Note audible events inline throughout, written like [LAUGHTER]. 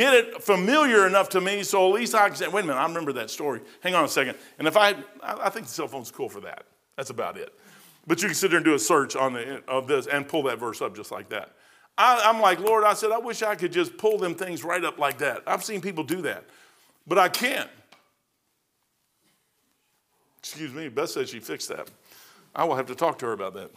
get it familiar enough to me so at least I can say, wait a minute, I remember that story. Hang on a second. And if I, I think the cell phone's cool for that. That's about it. But you can sit there and do a search on the, of this and pull that verse up just like that. I, I'm like, Lord, I said, I wish I could just pull them things right up like that. I've seen people do that, but I can't. Excuse me, Beth said she fixed that. I will have to talk to her about that.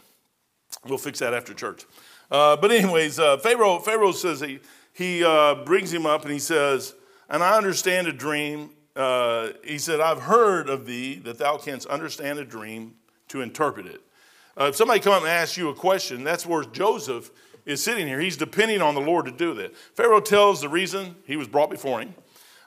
We'll fix that after church. Uh, but anyways, uh, Pharaoh, Pharaoh says he, he uh, brings him up and he says, and I understand a dream. Uh, he said, I've heard of thee that thou canst understand a dream to interpret it. Uh, if somebody come up and ask you a question, that's where Joseph is sitting here. He's depending on the Lord to do that. Pharaoh tells the reason he was brought before him.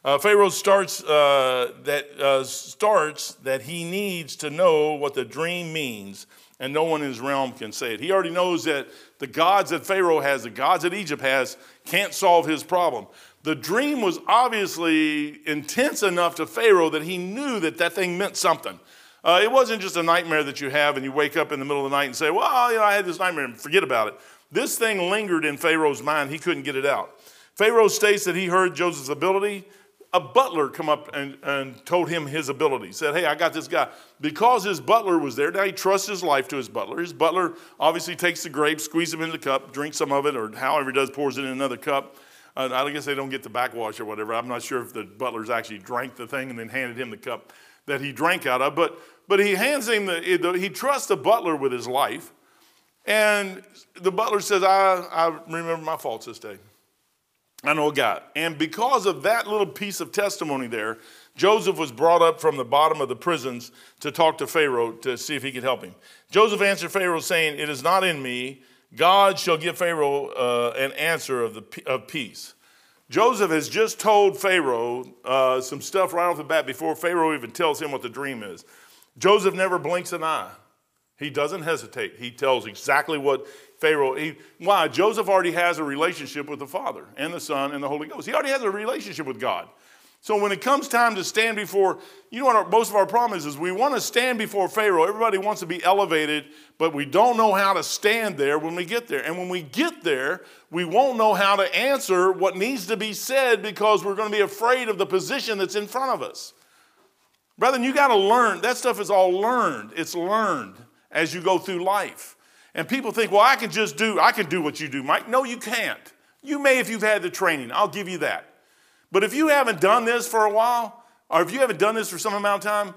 Uh, Pharaoh starts uh, that uh, starts that he needs to know what the dream means, and no one in his realm can say it. He already knows that the gods that Pharaoh has, the gods that Egypt has, can't solve his problem. The dream was obviously intense enough to Pharaoh that he knew that that thing meant something. Uh, it wasn't just a nightmare that you have and you wake up in the middle of the night and say, Well, you know, I had this nightmare and forget about it. This thing lingered in Pharaoh's mind. He couldn't get it out. Pharaoh states that he heard Joseph's ability. A butler come up and, and told him his ability. Said, Hey, I got this guy. Because his butler was there, now he trusts his life to his butler. His butler obviously takes the grapes, squeezes them in the cup, drinks some of it, or however he does, pours it in another cup. Uh, I guess they don't get the backwash or whatever. I'm not sure if the butlers actually drank the thing and then handed him the cup that he drank out of. But, but he hands him the, he trusts the butler with his life. And the butler says, I, I remember my faults this day. I know God. And because of that little piece of testimony there, Joseph was brought up from the bottom of the prisons to talk to Pharaoh to see if he could help him. Joseph answered Pharaoh, saying, It is not in me. God shall give Pharaoh uh, an answer of, the, of peace. Joseph has just told Pharaoh uh, some stuff right off the bat before Pharaoh even tells him what the dream is. Joseph never blinks an eye. He doesn't hesitate. He tells exactly what Pharaoh. He, why? Joseph already has a relationship with the Father and the Son and the Holy Ghost. He already has a relationship with God. So when it comes time to stand before, you know what our, most of our problem is, is we want to stand before Pharaoh. Everybody wants to be elevated, but we don't know how to stand there when we get there. And when we get there, we won't know how to answer what needs to be said because we're going to be afraid of the position that's in front of us. Brethren, you got to learn. That stuff is all learned. It's learned as you go through life. And people think, well, I can just do, I can do what you do, Mike. No, you can't. You may if you've had the training. I'll give you that. But if you haven't done this for a while, or if you haven't done this for some amount of time,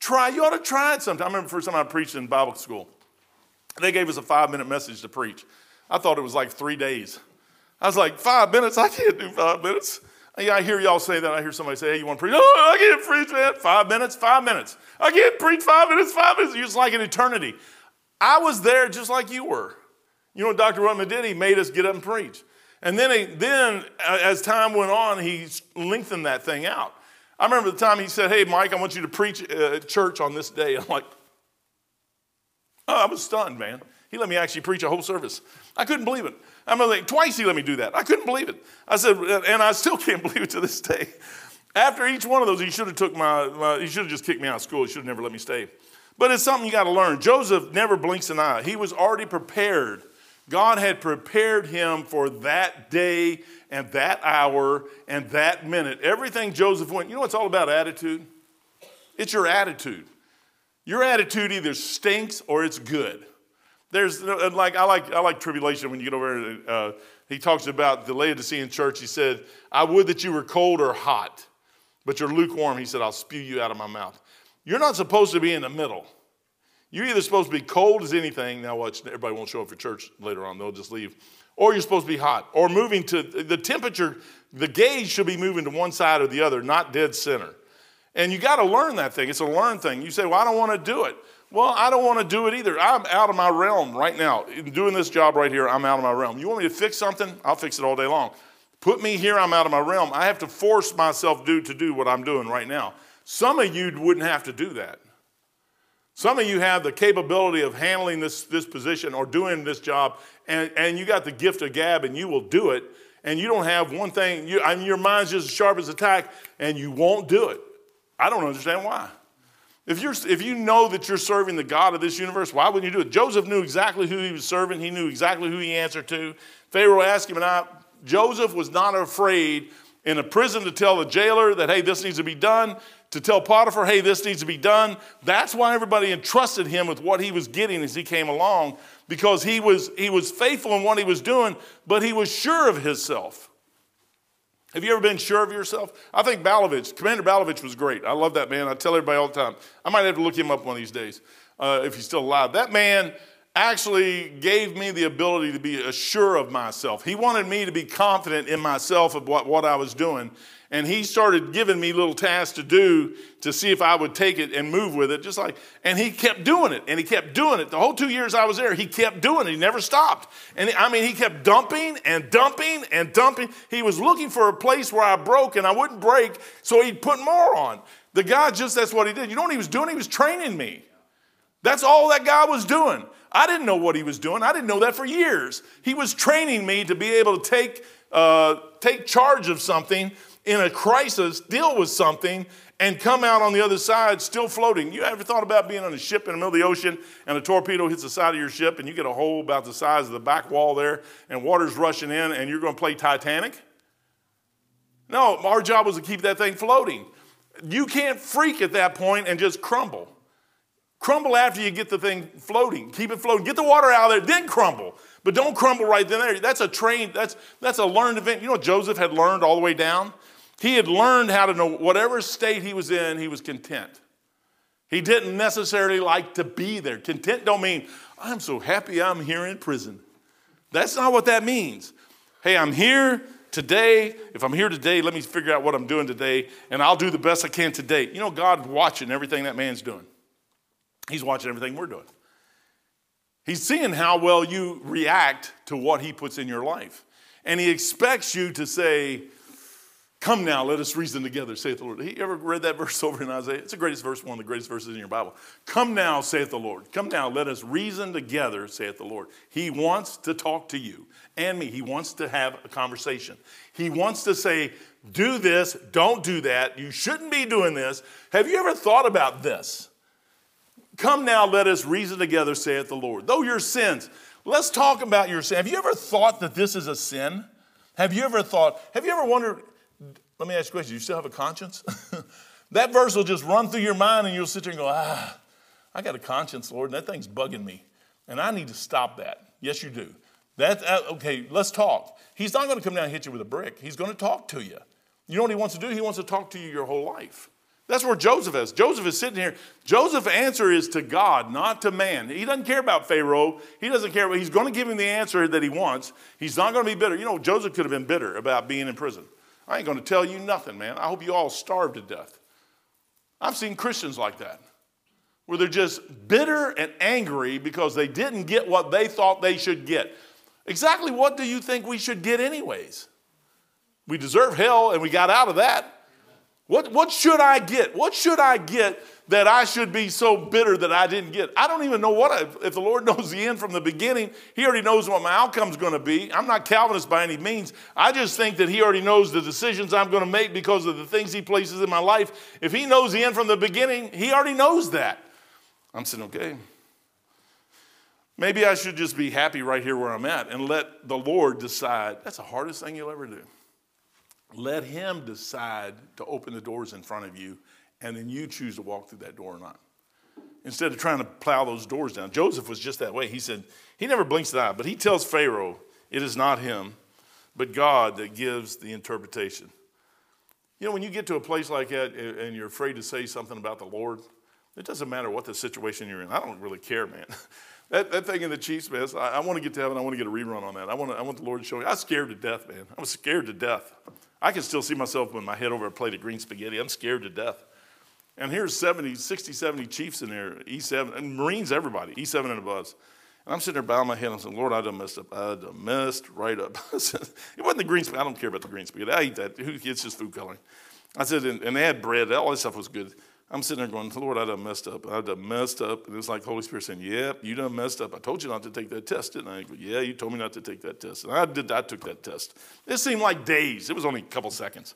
try. You ought to try it sometime. I remember the first time I preached in Bible school. They gave us a five minute message to preach. I thought it was like three days. I was like, five minutes? I can't do five minutes. Yeah, I hear y'all say that. I hear somebody say, hey, you want to preach? Oh, I can't preach, man. Five minutes, five minutes. I can't preach five minutes, five minutes. It's like an eternity. I was there just like you were. You know what Dr. Rutman did? He made us get up and preach. And then, he, then uh, as time went on, he lengthened that thing out. I remember the time he said, Hey, Mike, I want you to preach at church on this day. [LAUGHS] I'm like, Oh, I was stunned, man. He let me actually preach a whole service. I couldn't believe it. I mean, like, twice he let me do that. I couldn't believe it. I said, and I still [LAUGHS] can't believe it to this day. After each one of those, he should have took my, my he should have just kicked me out of school. He should have never let me stay. But it's something you got to learn. Joseph never blinks an eye. He was already prepared. God had prepared him for that day and that hour and that minute. Everything Joseph went, you know, it's all about attitude. It's your attitude. Your attitude either stinks or it's good. There's like I like I like tribulation when you get over. Uh, he talks about the Laodicean church. He said, "I would that you were cold or hot, but you're lukewarm." He said, "I'll spew you out of my mouth." You're not supposed to be in the middle. You're either supposed to be cold as anything. Now watch, everybody won't show up for church later on. They'll just leave. Or you're supposed to be hot. Or moving to the temperature. The gauge should be moving to one side or the other, not dead center. And you got to learn that thing. It's a learned thing. You say, "Well, I don't want to do it." Well, I don't want to do it either. I'm out of my realm right now. Doing this job right here, I'm out of my realm. You want me to fix something? I'll fix it all day long. Put me here, I'm out of my realm. I have to force myself to do what I'm doing right now. Some of you wouldn't have to do that. Some of you have the capability of handling this, this position or doing this job, and, and you got the gift of gab, and you will do it. And you don't have one thing, you, I mean, your mind's just as sharp as a tack, and you won't do it. I don't understand why. If, you're, if you know that you're serving the God of this universe, why wouldn't you do it? Joseph knew exactly who he was serving. He knew exactly who he answered to. Pharaoh asked him, and I, Joseph was not afraid in a prison to tell the jailer that, hey, this needs to be done, to tell Potiphar, hey, this needs to be done. That's why everybody entrusted him with what he was getting as he came along, because he was, he was faithful in what he was doing, but he was sure of himself. Have you ever been sure of yourself? I think Balovich, Commander Balovich was great. I love that man. I tell everybody all the time. I might have to look him up one of these days uh, if he's still alive. That man actually gave me the ability to be assured of myself. He wanted me to be confident in myself of what, what I was doing. And he started giving me little tasks to do to see if I would take it and move with it, just like, and he kept doing it, and he kept doing it. The whole two years I was there, he kept doing it. He never stopped. And I mean, he kept dumping and dumping and dumping. He was looking for a place where I broke and I wouldn't break, so he'd put more on. The guy just, that's what he did. You know what he was doing? He was training me. That's all that guy was doing. I didn't know what he was doing. I didn't know that for years. He was training me to be able to take, uh, take charge of something in a crisis, deal with something, and come out on the other side still floating. You ever thought about being on a ship in the middle of the ocean and a torpedo hits the side of your ship and you get a hole about the size of the back wall there and water's rushing in and you're going to play Titanic? No, our job was to keep that thing floating. You can't freak at that point and just crumble. Crumble after you get the thing floating. Keep it floating. Get the water out of there, then crumble. But don't crumble right then there. That's a trained, that's, that's a learned event. You know Joseph had learned all the way down? He had learned how to know whatever state he was in, he was content. He didn't necessarily like to be there. Content don't mean, I'm so happy I'm here in prison. That's not what that means. Hey, I'm here today. If I'm here today, let me figure out what I'm doing today, and I'll do the best I can today. You know, God's watching everything that man's doing. He's watching everything we're doing. He's seeing how well you react to what He puts in your life. And He expects you to say, Come now, let us reason together, saith the Lord. He ever read that [LAUGHS] verse over in Isaiah? It's the greatest verse, one of the greatest verses in your Bible. Come now, saith the Lord. Come now, let us reason together, saith the Lord. He wants to talk to you and me. He wants to have a conversation. He wants to say, Do this, don't do that. You shouldn't be doing this. Have you ever thought about this? Come now, let us reason together, saith the Lord. Though your sins, let's talk about your sin. Have you ever thought that this is a sin? Have you ever thought, have you ever wondered, let me ask you a question, do you still have a conscience? [LAUGHS] that verse will just run through your mind and you'll sit there and go, ah, I got a conscience, Lord, and that thing's bugging me. And I need to stop that. Yes, you do. That, uh, okay, let's talk. He's not going to come down and hit you with a brick. He's going to talk to you. You know what he wants to do? He wants to talk to you your whole life. That's where Joseph is. Joseph is sitting here. Joseph's answer is to God, not to man. He doesn't care about Pharaoh. He doesn't care. He's going to give him the answer that he wants. He's not going to be bitter. You know, Joseph could have been bitter about being in prison. I ain't going to tell you nothing, man. I hope you all starve to death. I've seen Christians like that, where they're just bitter and angry because they didn't get what they thought they should get. Exactly what do you think we should get, anyways? We deserve hell, and we got out of that. What, what should I get? What should I get that I should be so bitter that I didn't get? I don't even know what, I, if the Lord [LAUGHS] knows the end from the beginning, He already knows what my outcome's going to be. I'm not Calvinist by any means. I just think that He already knows the decisions I'm going to make because of the things He places in my life. If He knows the end from the beginning, He already knows that. I'm saying, okay. Maybe I should just be happy right here where I'm at and let the Lord decide. That's the hardest thing you'll ever do. Let Him decide to open the doors in front of you, and then you choose to walk through that door or not. Instead of trying to plow those doors down. Joseph was just that way. He said, he never blinks an eye, but he tells Pharaoh, it is not him, but God that gives the interpretation. You know, when you get to a place like that and you're afraid to say something about the Lord, it doesn't matter what the situation you're in. I don't really care, man. [LAUGHS] That, that thing in the Chiefs, man, I, I want to get to heaven. I want to get a rerun on that. I want, to, I want the Lord to show me. I was scared to death, man. I was scared to death. I can still see myself with my head over a plate of green spaghetti. I'm scared to death. And here's 70, 60, 70 chiefs in there, E7, and Marines, everybody, E7 and above. And I'm sitting there bowing my head. I'm saying, Lord, I done messed up. I done messed right up. [LAUGHS] it wasn't the green spaghetti. I don't care about the green spaghetti. I eat that. It's just food coloring. I said, and, and they had bread. All this stuff was good. I'm sitting there going, Lord, I done messed up. I done messed up. And it's like Holy Spirit saying, Yep, you done messed up. I told you not to take that test, didn't I? Go, yeah, you told me not to take that test. And I did I took that test. It seemed like days. It was only a couple seconds.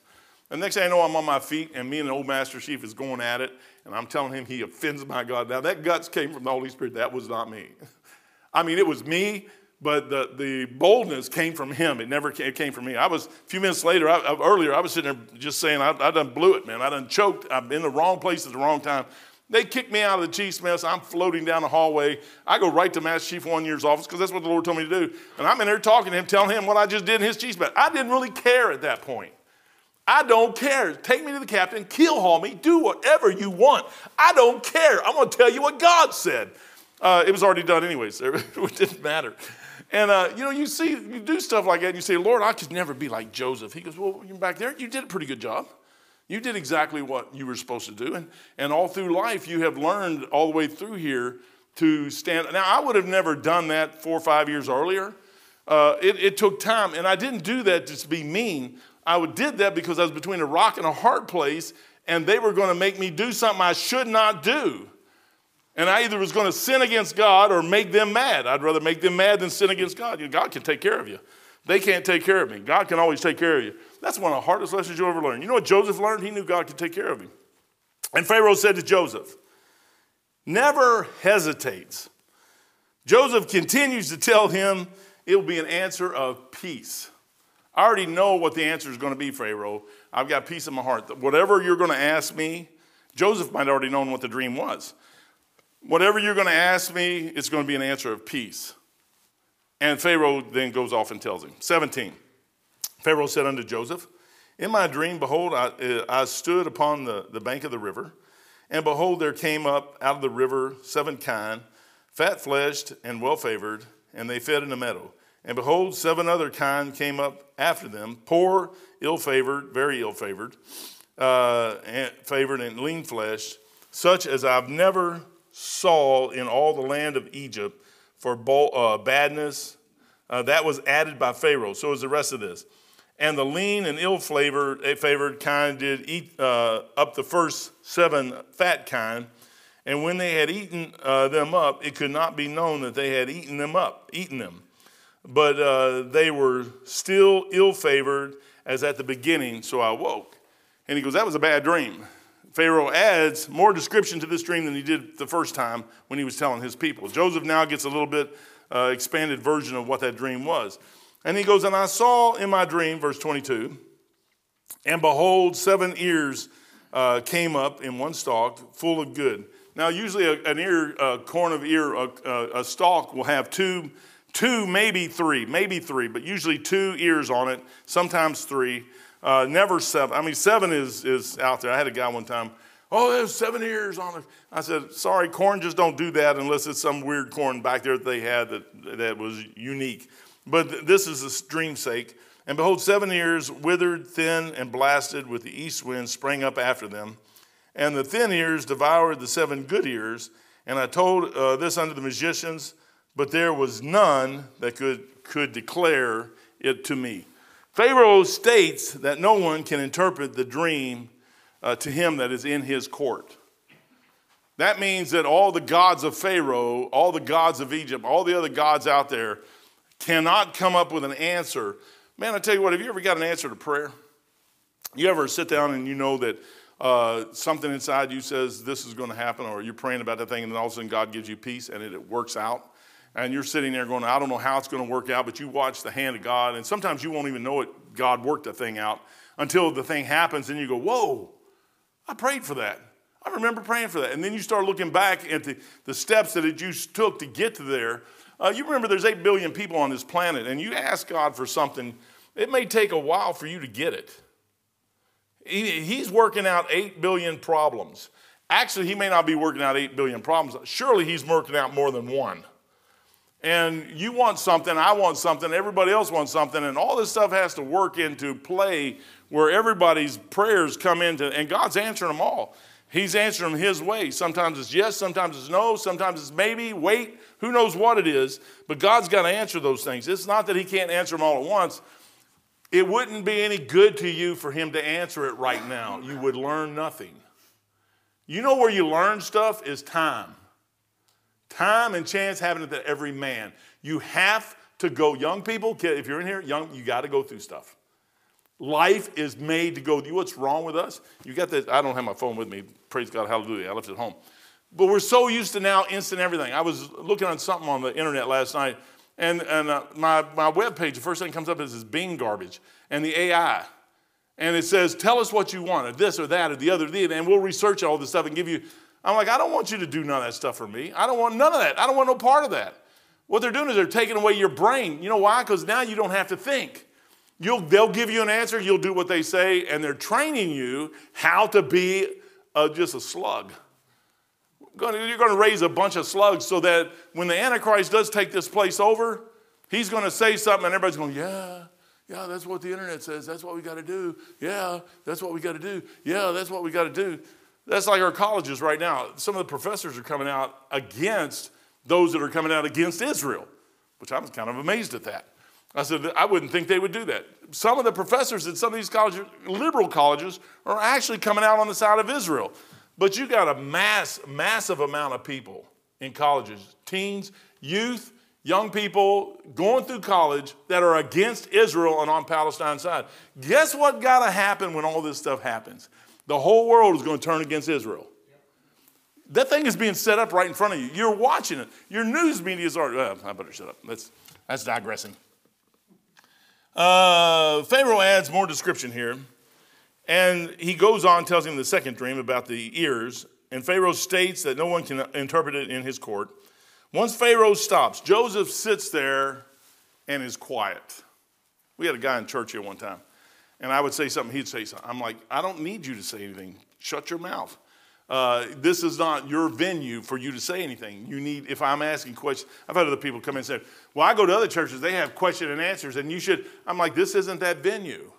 And next thing I know, I'm on my feet, and me and the old master chief is going at it, and I'm telling him he offends my God. Now that guts came from the Holy Spirit. That was not me. [LAUGHS] I mean, it was me but the, the boldness came from him. It never came, it came from me. I was, a few minutes later, I, earlier, I was sitting there just saying, I, I done blew it, man. I done choked. I'm in the wrong place at the wrong time. They kicked me out of the chief's mess. I'm floating down the hallway. I go right to Master Chief One Year's office because that's what the Lord told me to do. And I'm in there talking to him, telling him what I just did in his chief's mess. I didn't really care at that point. I don't care. Take me to the captain, keelhaul me, do whatever you want. I don't care. I'm going to tell you what God said. Uh, it was already done anyways. [LAUGHS] it didn't matter. And uh, you know, you see, you do stuff like that, and you say, "Lord, I could never be like Joseph." He goes, "Well, you're back there. You did a pretty good job." You did exactly what you were supposed to do. And, and all through life, you have learned all the way through here to stand. Now, I would have never done that four or five years earlier. Uh, it, it, took time. And I didn't do that just to be mean. I did that because I was between a rock and a hard place, and they were going to make me do something I should not do. And I either was going to sin against God or make them mad. I'd rather make them mad than sin against God. God can take care of you. They can't take care of me. God can always take care of you. That's one of the hardest lessons you'll ever learn. You know what Joseph learned? He knew God could take care of him. And Pharaoh said to Joseph, never hesitates. Joseph continues to tell him it will be an answer of peace. I already know what the answer is going to be, Pharaoh. I've got peace in my heart. Whatever you're going to ask me, Joseph might already known what the dream was. Whatever you're going to ask me, it's going to be an answer of peace. And Pharaoh then goes off and tells him. 17. Pharaoh said unto Joseph, In my dream, behold, I, uh, I stood upon the, the bank of the river, and behold, there came up out of the river seven kine, fat fleshed and well favored, and they fed in a meadow. And behold, seven other kine came up after them, poor, ill favored, very ill favored, uh, favored and lean fleshed, such as I've never saw in all the land of Egypt for uh, badness. Uh, that was added by Pharaoh. So is the rest of this. And the lean and ill flavored, eh, favored kine did eat uh, up the first seven fat kine. And when they had eaten uh, them up, it could not be known that they had eaten them up, eaten them. But uh, they were still ill favored as at the beginning, so I woke. And he goes, That was a bad dream. Pharaoh adds more description to this dream than he did the first time when he was telling his people. Joseph now gets a little bit uh, expanded version of what that dream was. And he goes, And I saw in my dream, verse 22, and behold, seven ears uh, came up in one stalk, full of good. Now, usually a, an ear, a corn of ear, a, a, stalk will have two, two, maybe three, maybe three, but usually two ears on it, sometimes three. Uh, never seven. I mean, seven is, is out there. I had a guy one time, oh, there's seven ears on it. I said, sorry, corn just don't do that unless it's some weird corn back there that they had that, that was unique. But this is a dream's sake. And behold, seven ears, withered, thin, and blasted with the east wind, sprang up after them. And the thin ears devoured the seven good ears. And I told uh, this unto the magicians, but there was none that could, could declare it to me. Pharaoh states that no one can interpret the dream uh, to him that is in his court. That means that all the gods of Pharaoh, all the gods of Egypt, all the other gods out there cannot come up with an answer. Man, I tell you what, have you ever got an answer to prayer? You ever sit down and you know that uh, something inside you says this is going to happen, or you're praying about that thing, and then all of a sudden God gives you peace and it, it works out? And you're sitting there going, I don't know how it's going to work out, but you watch the hand of God, and sometimes you won't even know it, God worked the thing out until the thing happens, and you go, Whoa, I prayed for that. I remember praying for that. And then you start looking back at the, the steps that it you took to get to there. Uh, you remember there's 8 billion people on this planet, and you ask God for something, it may take a while for you to get it. He, he's working out 8 billion problems. Actually, he may not be working out 8 billion problems. Surely he's working out more than one and you want something, I want something, everybody else wants something, and all this stuff has to work into play where everybody's prayers come into, and God's answering them all. He's answering them His way. Sometimes it's yes, sometimes it's no, sometimes it's maybe, wait, who knows what it is, but God's got to answer those things. It's not that He can't answer them all at once. It wouldn't be any good to you for Him to answer it right now. You would learn nothing. You know where you learn stuff is time. Time and chance happen to every man. You have to go, young people, if you're in here, young, you got to go through stuff. Life is made to go. You know what's wrong with us? You got this. I don't have my phone with me. Praise God, hallelujah. I left it home. But we're so used to now instant everything. I was looking on something on the internet last night, and, and uh, my, my web page, the first thing that comes up is this Bing garbage and the AI. And it says, tell us what you want, or this or that or the other, and we'll research all this stuff and give you. I'm like, I don't want you to do none of that stuff for me. I don't want none of that. I don't want no part of that. What they're doing is they're taking away your brain. You know why? Because now you don't have to think. You'll, they'll give you an answer, you'll do what they say, and they're training you how to be a, just a slug. You're going to raise a bunch of slugs so that when the Antichrist does take this place over, he's going to say something and everybody's going, Yeah, yeah, that's what the internet says. That's what we got to do. Yeah, that's what we got to do. Yeah, that's what we got to do. That's like our colleges right now. Some of the professors are coming out against those that are coming out against Israel, which I was kind of amazed at that. I said, I wouldn't think they would do that. Some of the professors at some of these colleges, liberal colleges, are actually coming out on the side of Israel. But you got a mass, massive amount of people in colleges, teens, youth, young people going through college that are against Israel and on Palestine's side. Guess what got to happen when all this stuff happens? The whole world is going to turn against Israel. That thing is being set up right in front of you. You're watching it. Your news media is already. Uh, I better shut up. That's, that's digressing. Uh, Pharaoh adds more description here. And he goes on, tells him the second dream about the ears. And Pharaoh states that no one can interpret it in his court. Once Pharaoh stops, Joseph sits there and is quiet. We had a guy in church here one time, and I would say something, he'd say something. I'm like, I don't need you to say anything. Shut your mouth. Uh, this is not your venue for you to say anything. You need, if I'm asking questions, I've had other people come in and say, Well, I go to other churches, they have question and answers, and you should. I'm like, This isn't that venue.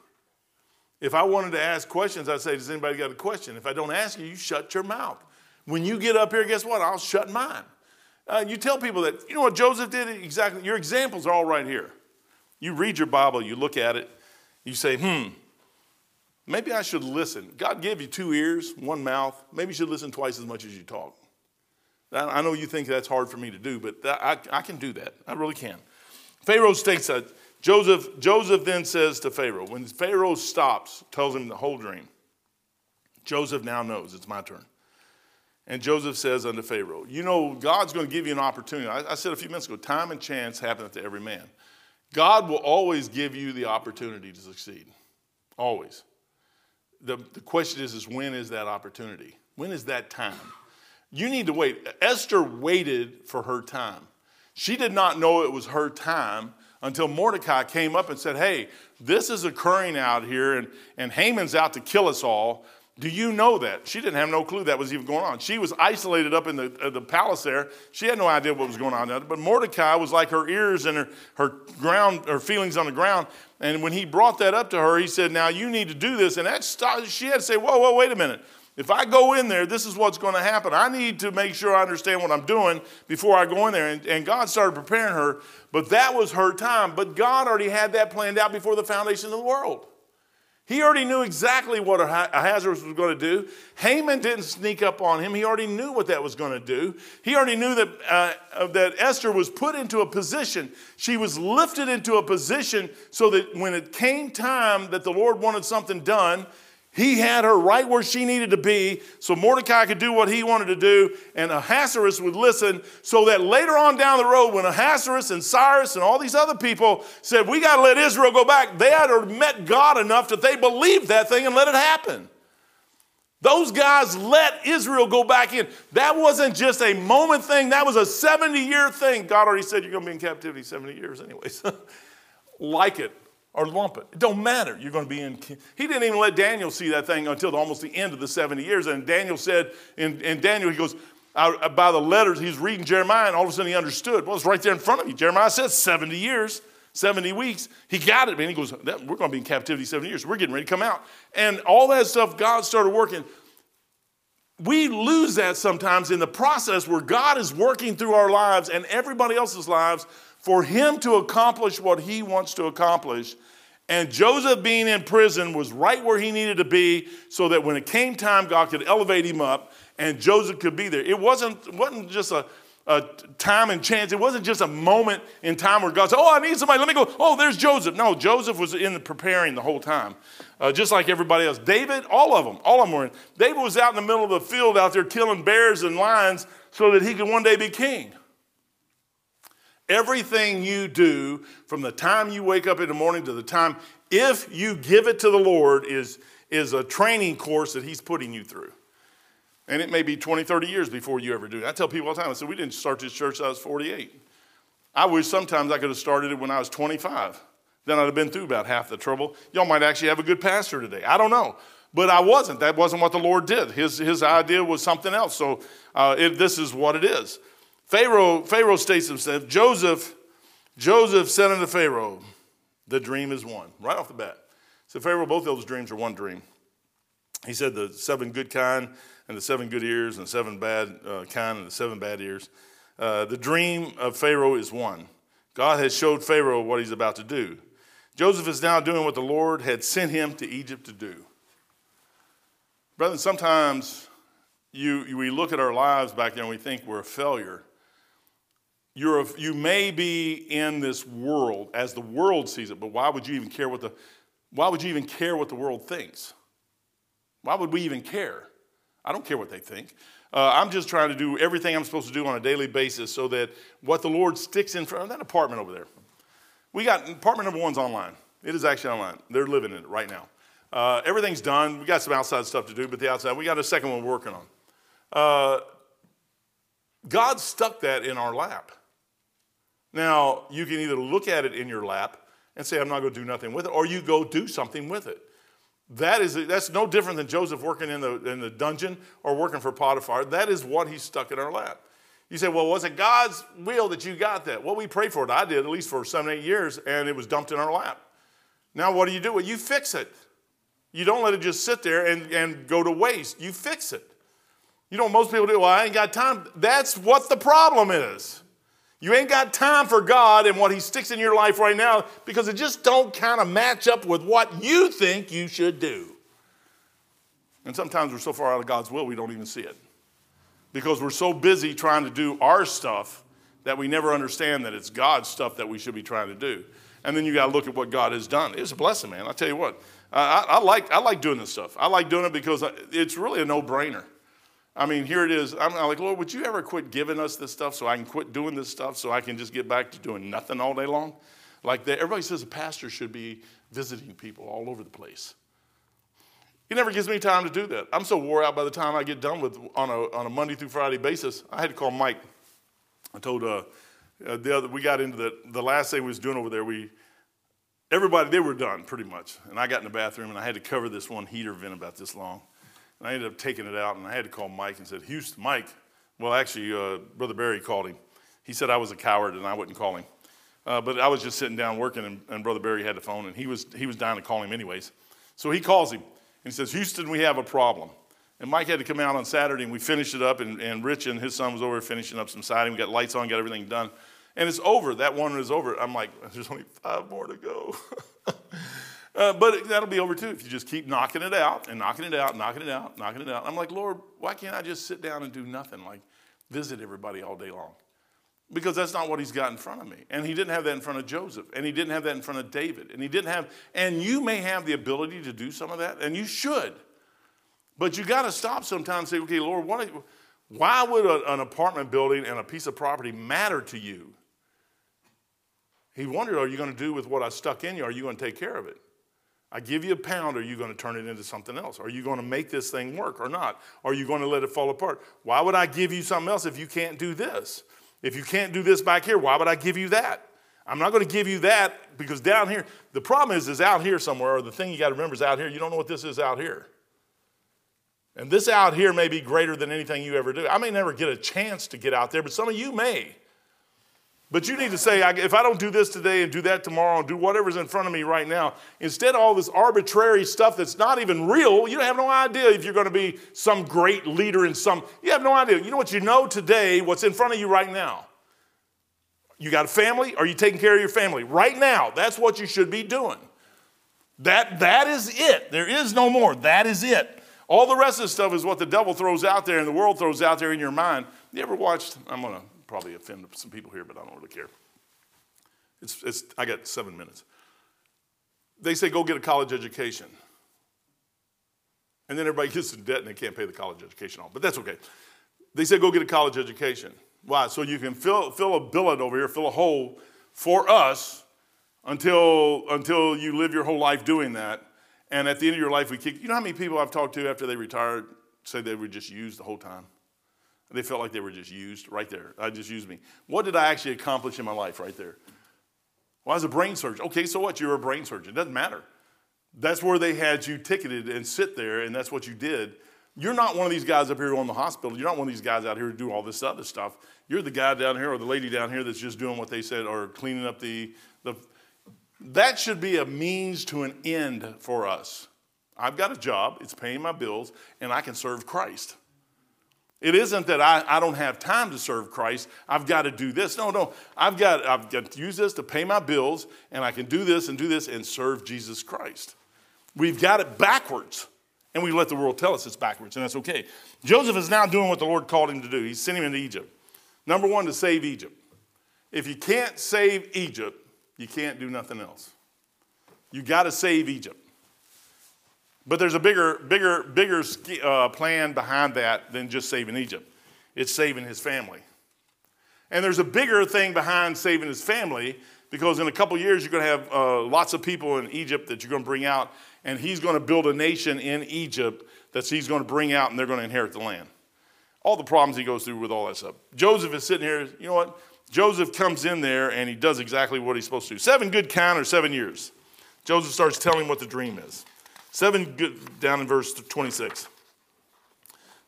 If I wanted to ask questions, I'd say, Does anybody got a question? If I don't ask you, you shut your mouth. When you get up here, guess what? I'll shut mine. Uh, you tell people that, you know what Joseph did? Exactly. Your examples are all right here. You read your Bible, you look at it, you say, hmm, maybe I should listen. God gave you two ears, one mouth. Maybe you should listen twice as much as you talk. I know you think that's hard for me to do, but I, I can do that. I really can. Pharaoh states that Joseph, Joseph then says to Pharaoh, when Pharaoh stops, tells him the whole dream, Joseph now knows it's my turn. And Joseph says unto Pharaoh, You know, God's going to give you an opportunity. I, I said a few minutes ago, time and chance happeneth to every man. God will always give you the opportunity to succeed. Always. The, the question is, is when is that opportunity? When is that time? You need to wait. Esther waited for her time. She did not know it was her time until Mordecai came up and said, Hey, this is occurring out here, and, and Haman's out to kill us all. Do you know that? She didn't have no clue that was even going on. She was isolated up in the, uh, the palace there. She had no idea what was going on. But Mordecai was like her ears and her, her ground, her feelings on the ground. And when he brought that up to her, he said, Now you need to do this. And that started, she had to say, Whoa, whoa, wait a minute. If I go in there, this is what's going to happen. I need to make sure I understand what I'm doing before I go in there. And, and, God started preparing her, but that was her time. But God already had that planned out before the foundation of the world. He already knew exactly what Ahasuerus was going to do. Haman didn't sneak up on him. He already knew what that was going to do. He already knew that, uh, that Esther was put into a position. She was lifted into a position so that when it came time that the Lord wanted something done, he had her right where she needed to be so Mordecai could do what he wanted to do, and Ahasuerus would listen so that later on down the road, when Ahasuerus and Cyrus and all these other people said, We got to let Israel go back, they had met God enough that they believed that thing and let it happen. Those guys let Israel go back in. That wasn't just a moment thing, that was a 70 year thing. God already said you're going to be in captivity 70 years, anyways. [LAUGHS] like it or lump it. It don't matter. You're going to be in. He didn't even let Daniel see that thing until almost the end of the 70 years. And Daniel said, in, in Daniel, he goes, uh, by the letters, he's reading Jeremiah, and all of a sudden he understood. Well, it's right there in front of you. Jeremiah says 70 years, 70 weeks. He got it, man. He goes, We're going to be in captivity 70 years. We're getting ready to come out. And all that stuff, God started working. We lose that sometimes in the process where God is working through our lives and everybody else's lives for him to accomplish what he wants to accomplish. And Joseph being in prison was right where he needed to be so that when it came time, God could elevate him up and Joseph could be there. It wasn't, wasn't just a, a time and chance. It wasn't just a moment in time where God said, Oh, I need somebody. Let me go. Oh, there's Joseph. No, Joseph was in the preparing the whole time, uh, just like everybody else. David, all of them, all of them were in. David was out in the middle of the field out there killing bears and lions so that he could one day be king. Everything you do from the time you wake up in the morning to the time, if you give it to the Lord, is, is a training course that He's putting you through. And it may be 20, 30 years before you ever do it. I tell people all the time, I said, we didn't start this church I was 48. I wish sometimes I could have started it when I was 25. Then I'd have been through about half the trouble. Y'all might actually have a good pastor today. I don't know. But I wasn't. That wasn't what the Lord did. His, his idea was something else. So uh, it, this is what it is. Pharaoh, Pharaoh states himself, Joseph, Joseph said unto Pharaoh, the dream is one. Right off the bat. So Pharaoh, both those dreams are one dream. He said the seven good kind and the seven good ears and the seven bad uh, kind and the seven bad ears. Uh, the dream of Pharaoh is one. God has showed Pharaoh what he's about to do. Joseph is now doing what the Lord had sent him to Egypt to do. Brethren, sometimes you, we look at our lives back there and we think we're a failure. You're you may be in this world as the world sees it, but why would you even care what the, why would you even care what the world thinks? Why would we even care? I don't care what they think. Uh, I'm just trying to do everything I'm supposed to do on a daily basis so that what the Lord sticks in front of that apartment over there. We got apartment number one's online. It is actually online. They're living in it right now. Uh, everything's done. We got some outside stuff to do, but the outside, we got a second one working on. Uh, God stuck that in our lap. Now, you can either look at it in your lap and say, I'm not going to do nothing with it, or you go do something with it. That is, that's no different than Joseph working in the, in the dungeon or working for Potiphar. That is what he stuck in our lap. You say, well, was it God's will that you got that? Well, we prayed for it. I did, at least for seven, eight years, and it was dumped in our lap. Now, what do you do? Well, you fix it. You don't let it just sit there and, and go to waste. You fix it. You know, most people do, well, I ain't got time. That's what the problem is. You ain't got time for God and what He sticks in your life right now because it just don't kind of match up with what you think you should do. And sometimes we're so far out of God's will we don't even see it because we're so busy trying to do our stuff that we never understand that it's God's stuff that we should be trying to do. And then you got to look at what God has done. It's a blessing, man. I tell you what, I, I, like, I like doing this stuff. I like doing it because it's really a no brainer. I mean, here it is. I'm like, Lord, would you ever quit giving us this stuff so I can quit doing this stuff so I can just get back to doing nothing all day long? Like everybody says a pastor should be visiting people all over the place. He never gives me time to do that. I'm so wore out by the time I get done with on a, on a Monday through Friday basis. I had to call Mike. I told uh, uh, the other, we got into the, the last thing we was doing over there. We everybody they were done pretty much, and I got in the bathroom and I had to cover this one heater vent about this long. And I ended up taking it out, and I had to call Mike and said, Houston, Mike. Well, actually, uh, Brother Barry called him. He said I was a coward and I wouldn't call him. Uh, but I was just sitting down working, and, and, Brother Barry had the phone, and he was, he was dying to call him anyways. So he calls him, and he says, Houston, we have a problem. And Mike had to come out on Saturday, and we finished it up, and, and Rich and his son was over finishing up some siding. We got lights on, got everything done. And it's over. That one is over. I'm like, there's only five more to go. [LAUGHS] Uh, but that'll be over too if you just keep knocking it out and knocking it out, knocking it out, knocking it out. I'm like, Lord, why can't I just sit down and do nothing, like visit everybody all day long? Because that's not what he's got in front of me. And he didn't have that in front of Joseph, and he didn't have that in front of David, and he didn't have, and you may have the ability to do some of that, and you should. But you got to stop sometimes and say, okay, Lord, why would a, an apartment building and a piece of property matter to you? He wondered, are you going to do with what I stuck in you? Are you going to take care of it? I give you a pound, are you going to turn it into something else? Are you going to make this thing work or not? Are you going to let it fall apart? Why would I give you something else if you can't do this? If you can't do this back here, why would I give you that? I'm not going to give you that because down here, the problem is, is out here somewhere, or the thing you got to remember is out here. You don't know what this is out here. And this out here may be greater than anything you ever do. I may never get a chance to get out there, but some of you may. But you need to say, if I don't do this today and do that tomorrow and do whatever's in front of me right now, instead of all this arbitrary stuff that's not even real, you have no idea if you're going to be some great leader in some, you have no idea. You know what you know today, what's in front of you right now? You got a family? Are you taking care of your family? Right now, that's what you should be doing. That, that is it. There is no more. That is it. All the rest of the stuff is what the devil throws out there and the world throws out there in your mind. You ever watched, I'm going to probably offend some people here, but I don't really care. It's, it's, I got seven minutes. They say go get a college education. And then everybody gets in debt and they can't pay the college education off. But that's okay. They say go get a college education. Why? So you can fill, fill a billet over here, fill a hole for us until, until you live your whole life doing that. And at the end of your life, we kick. You know how many people I've talked to after they retired say they were just used the whole time? They felt like they were just used right there. I just used me. What did I actually accomplish in my life right there? Well, I was a brain surgeon. Okay, so what? You're a brain surgeon. It doesn't matter. That's where they had you ticketed and sit there, and that's what you did. You're not one of these guys up here on the hospital. You're not one of these guys out here to do all this other stuff. You're the guy down here or the lady down here that's just doing what they said or cleaning up the, the that should be a means to an end for us. I've got a job, it's paying my bills, and I can serve Christ. It isn't that I, I don't have time to serve Christ. I've got to do this. No, no. I've got, I've got to use this to pay my bills, and I can do this and do this and serve Jesus Christ. We've got it backwards, and we let the world tell us it's backwards, and that's okay. Joseph is now doing what the Lord called him to do. He's sending him into Egypt. Number one, to save Egypt. If you can't save Egypt, you can't do nothing else. You got to save Egypt. But there's a bigger, bigger, bigger uh, plan behind that than just saving Egypt. It's saving his family. And there's a bigger thing behind saving his family because in a couple years you're going to have uh, lots of people in Egypt that you're going to bring out, and he's going to build a nation in Egypt that he's going to bring out, and they're going to inherit the land. All the problems he goes through with all that stuff. Joseph is sitting here. You know what? Joseph comes in there and he does exactly what he's supposed to do. Seven good count or seven years. Joseph starts telling him what the dream is. Seven down in verse 26.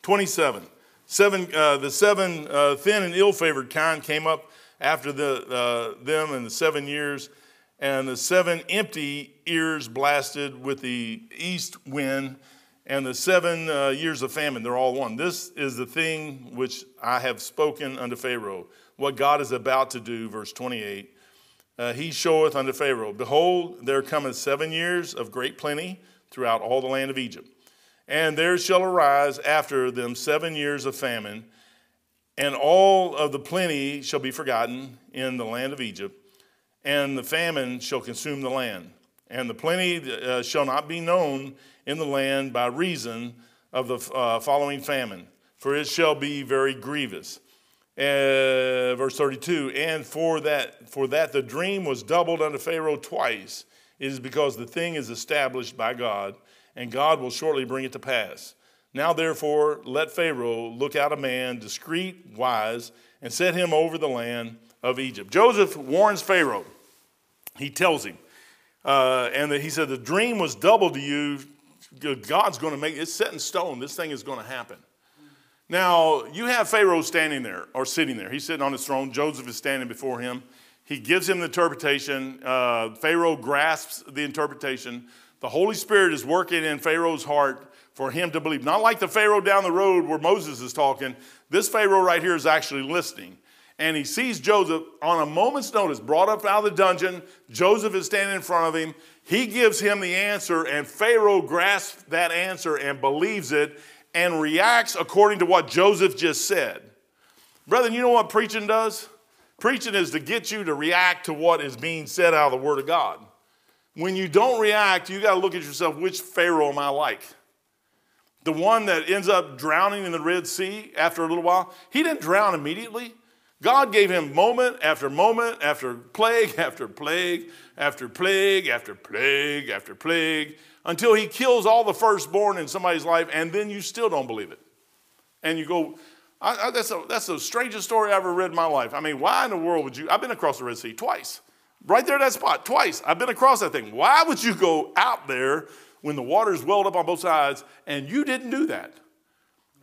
27. Seven, uh, the seven uh, thin and ill favored kine came up after the, uh, them in the seven years, and the seven empty ears blasted with the east wind, and the seven uh, years of famine. They're all one. This is the thing which I have spoken unto Pharaoh. What God is about to do, verse 28. Uh, he showeth unto Pharaoh, Behold, there cometh seven years of great plenty throughout all the land of Egypt. And there shall arise after them seven years of famine, and all of the plenty shall be forgotten in the land of Egypt, and the famine shall consume the land. And the plenty uh, shall not be known in the land by reason of the uh, following famine, for it shall be very grievous. Uh, verse 32 and for that for that the dream was doubled unto pharaoh twice it is because the thing is established by God, and God will shortly bring it to pass. Now, therefore, let Pharaoh look out a man discreet, wise, and set him over the land of Egypt. Joseph warns Pharaoh. He tells him, uh, and he said, The dream was doubled to you. God's going to make it set in stone. This thing is going to happen. Now, you have Pharaoh standing there or sitting there. He's sitting on his throne. Joseph is standing before him. He gives him the interpretation. Uh, Pharaoh grasps the interpretation. The Holy Spirit is working in Pharaoh's heart for him to believe. Not like the Pharaoh down the road where Moses is talking. This Pharaoh right here is actually listening. And he sees Joseph on a moment's notice, brought up out of the dungeon. Joseph is standing in front of him. He gives him the answer, and Pharaoh grasps that answer and believes it and reacts according to what Joseph just said. Brethren, you know what preaching does? Preaching is to get you to react to what is being said out of the Word of God. When you don't react, you got to look at yourself which Pharaoh am I like? The one that ends up drowning in the Red Sea after a little while? He didn't drown immediately. God gave him moment after moment after plague [LAUGHS] after plague after plague after plague after plague until he kills all the firstborn in somebody's life, and then you still don't believe it. And you go, I, I, that's, a, that's the strangest story I ever read in my life. I mean, why in the world would you? I've been across the Red Sea twice, right there, at that spot, twice. I've been across that thing. Why would you go out there when the water's welled up on both sides and you didn't do that?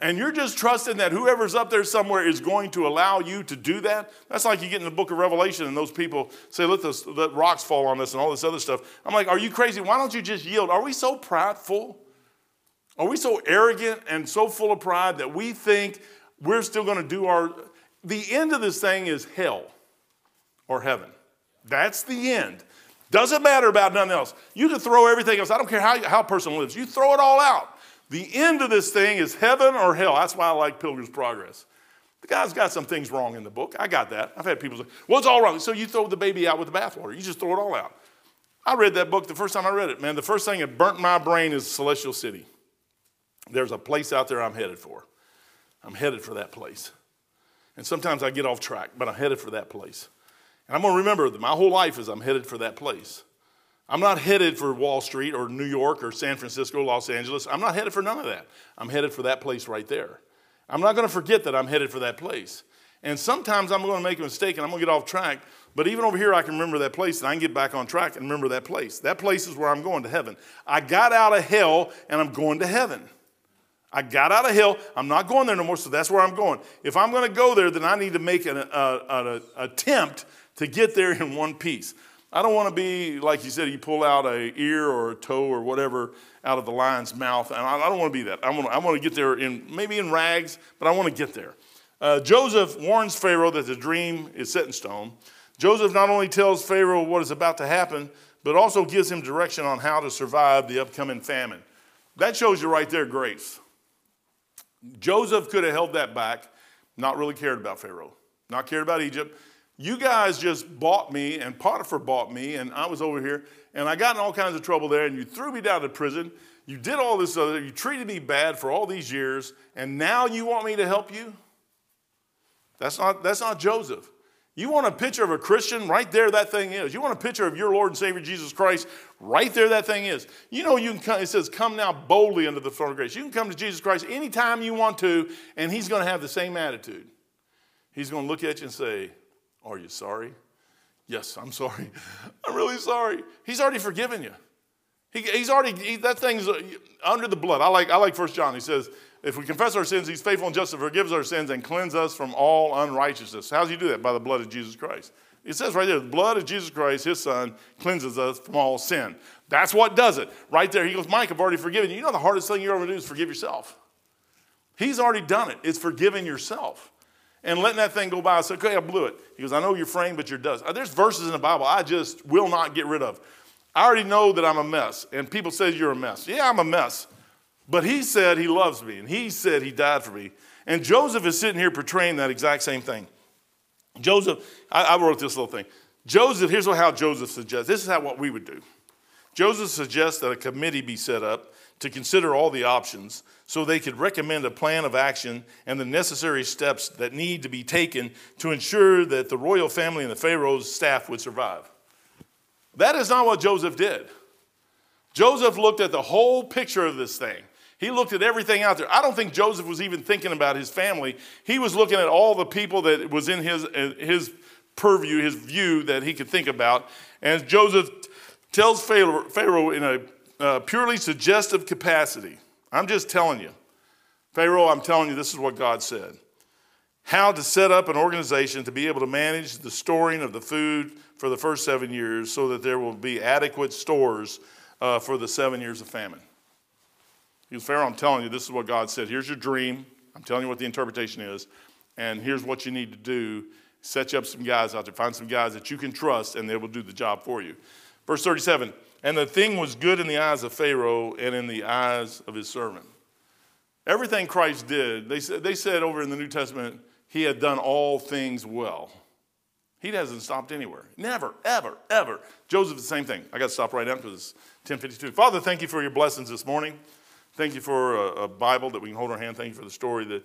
And you're just trusting that whoever's up there somewhere is going to allow you to do that. That's like you get in the book of Revelation and those people say, let, the let rocks fall on us and all this other stuff. I'm like, are you crazy? Why don't you just yield? Are we so prideful? Are we so arrogant and so full of pride that we think we're still going to do our. The end of this thing is hell or heaven. That's the end. Doesn't matter about nothing else. You can throw everything else. I don't care how, how a person lives. You throw it all out. The end of this thing is heaven or hell. That's why I like Pilgrim's Progress. The guy's got some things wrong in the book. I got that. I've had people say, well, it's all wrong. So you throw the baby out with the bathwater. You just throw it all out. I read that book the first time I read it. Man, the first thing that burnt my brain is Celestial City. There's a place out there I'm headed for. I'm headed for that place. And sometimes I get off track, but I'm headed for that place. And I'm going to remember that my whole life is I'm headed for that place. I'm not headed for Wall Street or New York or San Francisco, Los Angeles. I'm not headed for none of that. I'm headed for that place right there. I'm not going to forget that I'm headed for that place. And sometimes I'm going to make a mistake and I'm going to get off track. But even over here, I can remember that place and I can get back on track and remember that place. That place is where I'm going to heaven. I got out of hell and I'm going to heaven. I got out of hell. I'm not going there no more, so that's where I'm going. If I'm going to go there, then I need to make an, an attempt to get there in one piece. I don't want to be, like you said, you pull out a ear or a toe or whatever out of the lion's mouth. And I, I don't want to be that. I want to, I want to get there in maybe in rags, but I want to get there. Uh, Joseph warns Pharaoh that the dream is set in stone. Joseph not only tells Pharaoh what is about to happen, but also gives him direction on how to survive the upcoming famine. That shows you right there grace. Joseph could have held that back, not really cared about Pharaoh, not cared about Egypt. You guys just bought me, and Potiphar bought me, and I was over here, and I got in all kinds of trouble there, and you threw me down to prison. You did all this other, you treated me bad for all these years, and now you want me to help you? That's not, that's not Joseph. You want a picture of a Christian? Right there, that thing is. You want a picture of your Lord and Savior Jesus Christ? Right there, that thing is. You know, you can come, it says, come now boldly under the throne of grace. You can come to Jesus Christ anytime you want to, and He's going to have the same attitude. He's going to look at you and say, Are you sorry? Yes, I'm sorry. [LAUGHS] I'm really sorry. He's already forgiven you. He, he's already, he, that thing's uh, under the blood. I like, I like 1 John. He says, if we confess our sins, he's faithful and just to forgive our sins and cleanse us from all unrighteousness. How does he do that? By the blood of Jesus Christ. It says right there, the blood of Jesus Christ, his son, cleanses us from all sin. That's what does it. Right there, he goes, Mike, I've already forgiven you. You know the hardest thing you're ever do is forgive yourself. He's already done it. It's forgiving yourself. And letting that thing go by. I said, okay, I blew it. He goes, I know you're framed, but you're dust. Uh, there's verses in the Bible I just will not get rid of. I already know that I'm a mess. And people say you're a mess. Yeah, I'm a mess. But he said he loves me, and he said he died for me. And Joseph is sitting here portraying that exact same thing. Joseph, I, I wrote this little thing. Joseph, here's how Joseph suggests this is how what we would do. Joseph suggests that a committee be set up to consider all the options so they could recommend a plan of action and the necessary steps that need to be taken to ensure that the royal family and the Pharaoh's staff would survive. That is not what Joseph did. Joseph looked at the whole picture of this thing. He looked at everything out there. I don't think Joseph was even thinking about his family. He was looking at all the people that was in his, his purview, his view that he could think about. And Joseph tells Pharaoh in a uh, purely suggestive capacity, I'm just telling you, Pharaoh, I'm telling you, this is what God said. How to set up an organization to be able to manage the storing of the food for the first seven years so that there will be adequate stores uh, for the seven years of famine. Goes, Pharaoh, I'm telling you, this is what God said. Here's your dream. I'm telling you what the interpretation is. And here's what you need to do set you up some guys out there. Find some guys that you can trust, and they will do the job for you. Verse 37 And the thing was good in the eyes of Pharaoh and in the eyes of his servant. Everything Christ did, they said, they said over in the New Testament, he had done all things well. He hasn't stopped anywhere. Never, ever, ever. Joseph, the same thing. I got to stop right now because it's 1052. Father, thank you for your blessings this morning. Thank you for a, a, Bible that we can hold our hand. Thank you for the story that